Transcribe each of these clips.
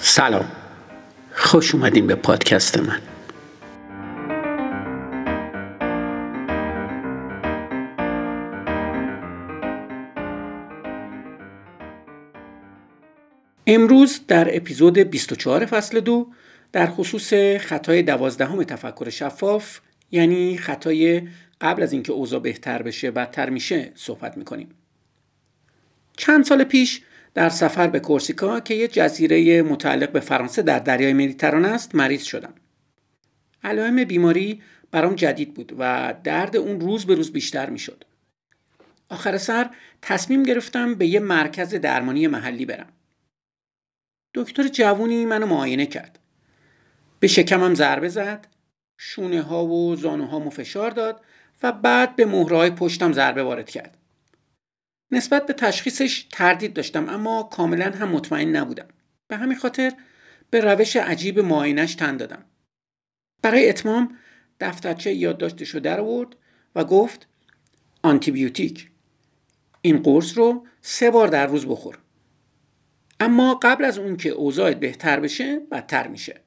سلام. خوش اومدین به پادکست من. امروز در اپیزود 24 فصل دو در خصوص خطای دوازدهم تفکر شفاف یعنی خطای قبل از اینکه اوضاع بهتر بشه بدتر میشه صحبت می‌کنیم. چند سال پیش در سفر به کورسیکا که یه جزیره متعلق به فرانسه در دریای مدیترانه است مریض شدم. علائم بیماری برام جدید بود و درد اون روز به روز بیشتر می‌شد. آخر سر تصمیم گرفتم به یه مرکز درمانی محلی برم. دکتر جوونی منو معاینه کرد. به شکمم ضربه زد شونه ها و زانو ها فشار داد و بعد به مهرهای پشتم ضربه وارد کرد. نسبت به تشخیصش تردید داشتم اما کاملا هم مطمئن نبودم. به همین خاطر به روش عجیب معاینش تن دادم. برای اتمام دفترچه یادداشتش رو در آورد و گفت آنتیبیوتیک. این قرص رو سه بار در روز بخور. اما قبل از اون که اوضاعت بهتر بشه بدتر میشه.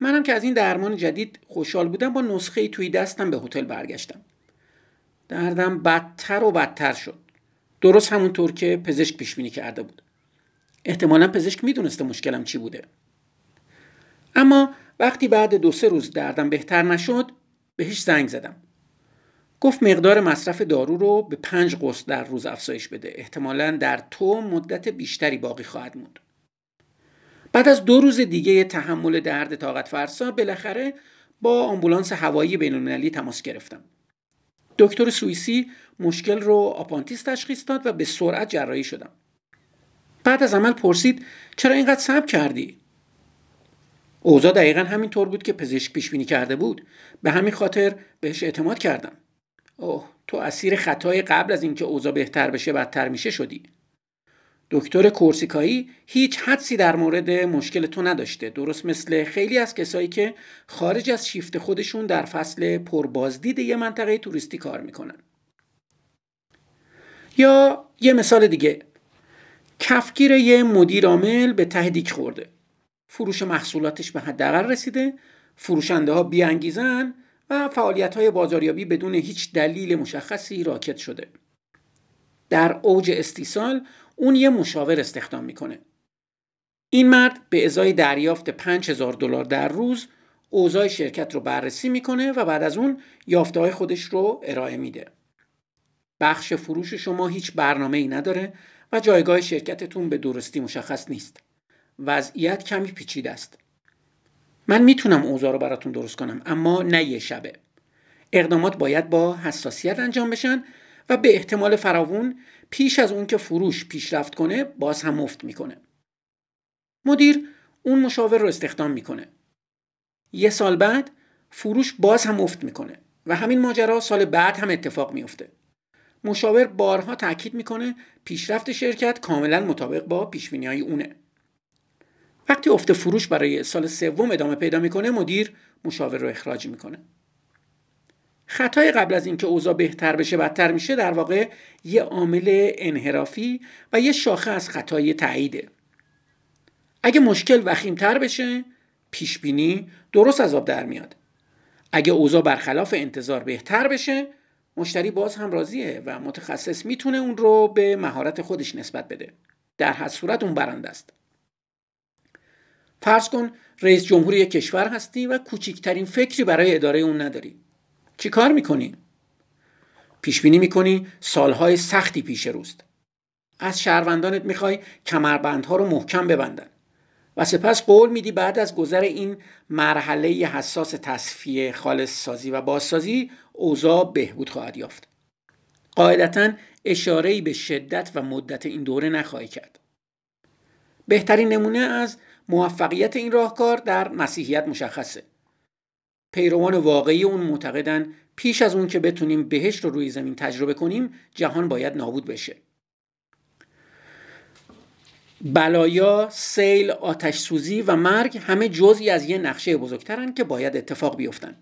منم که از این درمان جدید خوشحال بودم با نسخه توی دستم به هتل برگشتم. دردم بدتر و بدتر شد. درست همونطور که پزشک پیش بینی کرده بود. احتمالا پزشک می‌دونسته مشکلم چی بوده. اما وقتی بعد دو سه روز دردم بهتر نشد بهش زنگ زدم. گفت مقدار مصرف دارو رو به پنج قرص در روز افزایش بده. احتمالا در تو مدت بیشتری باقی خواهد موند. بعد از دو روز دیگه تحمل درد طاقت فرسا بالاخره با آمبولانس هوایی بینالمللی تماس گرفتم. دکتر سوئیسی مشکل رو آپانتیس تشخیص داد و به سرعت جراحی شدم. بعد از عمل پرسید چرا اینقدر صبر کردی؟ اوضاع دقیقا همین طور بود که پزشک پیش بینی کرده بود. به همین خاطر بهش اعتماد کردم. اوه تو اسیر خطای قبل از اینکه اوضاع بهتر بشه بدتر میشه شدی. دکتر کورسیکایی هیچ حدسی در مورد مشکل تو نداشته. درست مثل خیلی از کسایی که خارج از شیفت خودشون در فصل پربازدید یه منطقه توریستی کار می‌کنن. یا یه مثال دیگه. کفگیر یه مدیر عامل به ته خورده. فروش محصولاتش به حداقل رسیده فروشنده ها بیانگیزن و فعالیت های بازاریابی بدون هیچ دلیل مشخصی راکت شده. در اوج استیصال اون یه مشاور استخدام می‌کنه. این مرد به ازای دریافت 5000 دلار در روز اوضاع شرکت رو بررسی می‌کنه و بعد از اون یافته های خودش رو ارائه میده. بخش فروش شما هیچ برنامه ای نداره و جایگاه شرکتتون به درستی مشخص نیست. وضعیت کمی پیچیده است. من می‌تونم اوضاع رو براتون درست کنم اما نه یه شبه. اقدامات باید با حساسیت انجام بشن و به احتمال فراوون پیش از اون که فروش پیشرفت کنه باز هم مفت می‌کنه. مدیر اون مشاور رو استخدام می‌کنه. یه سال بعد فروش باز هم مفت می‌کنه و همین ماجرا سال بعد هم اتفاق میفته مشاور بارها تاکید می‌کنه پیشرفت شرکت کاملا مطابق با پیش های اونه. وقتی افت فروش برای سال سوم ادامه پیدا می‌کنه مدیر مشاور رو اخراج می‌کنه. خطای قبل از اینکه اوضاع بهتر بشه بدتر میشه در واقع یه عامل انحرافی و یه شاخه از خطای تاییده. اگه مشکل وخیمتر بشه پیش بینی درست از آب در میاد. اگه اوضاع برخلاف انتظار بهتر بشه مشتری باز هم راضیه و متخصص می‌تونه اون رو به مهارت خودش نسبت بده. در هر صورت اون برنده است. فرض کن رئیس جمهوری کشور هستی و کوچکترین فکری برای اداره اون نداری. چی کار می‌کنی؟ پیش بینی می‌کنی سالهای سختی پیش روست. از شهروندانت می‌خوای کمربندها رو محکم ببندن. و سپس قول میدی بعد از گذر این مرحله حساس تصفیه خالص سازی و بازسازی اوضاع بهبود خواهد یافت. قاعدتا اشاره به شدت و مدت این دوره نخواهی کرد. بهترین نمونه از موفقیت این راهکار در مسیحیت مشخصه. پیروان واقعی اون معتقدن پیش از اون که بتونیم بهشت رو روی زمین تجربه کنیم جهان باید نابود بشه بلایا، سیل، آتش سوزی و مرگ همه جزئی از یه نقشه بزرگترن که باید اتفاق بیفتن.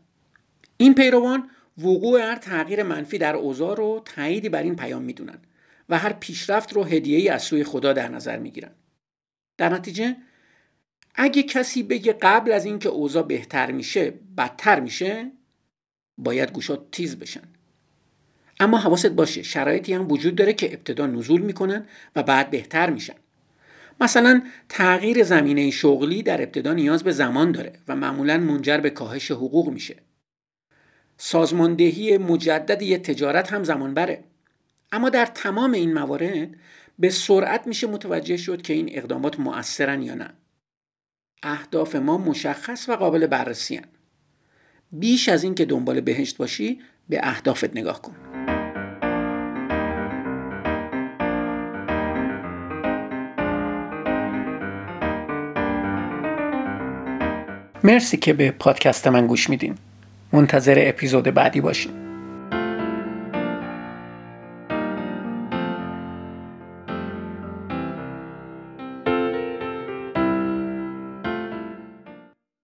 این پیروان وقوع هر تغییر منفی در اوضاع رو تاییدی بر این پیام می‌دونن و هر پیشرفت رو هدیه‌ای از سوی خدا در نظر می‌گیرن. در نتیجه اگه کسی بگه قبل از اینکه اوضاع بهتر میشه بدتر میشه باید گوشات تیز بشن. اما حواست باشه شرایطی هم وجود داره که ابتدا نزول می‌کنن و بعد بهتر میشن. مثلا تغییر زمینه شغلی در ابتدا نیاز به زمان داره و معمولا منجر به کاهش حقوق میشه. سازماندهی مجدد یه تجارت هم زمان بره اما در تمام این موارد به سرعت میشه متوجه شد که این اقدامات مؤثرن یا نه. اهداف ما مشخص و قابل بررسی هن. بیش از این که دنبال بهشت باشی به اهدافت نگاه کن. مرسی که به پادکست من گوش میدین. منتظر اپیزود بعدی باشین.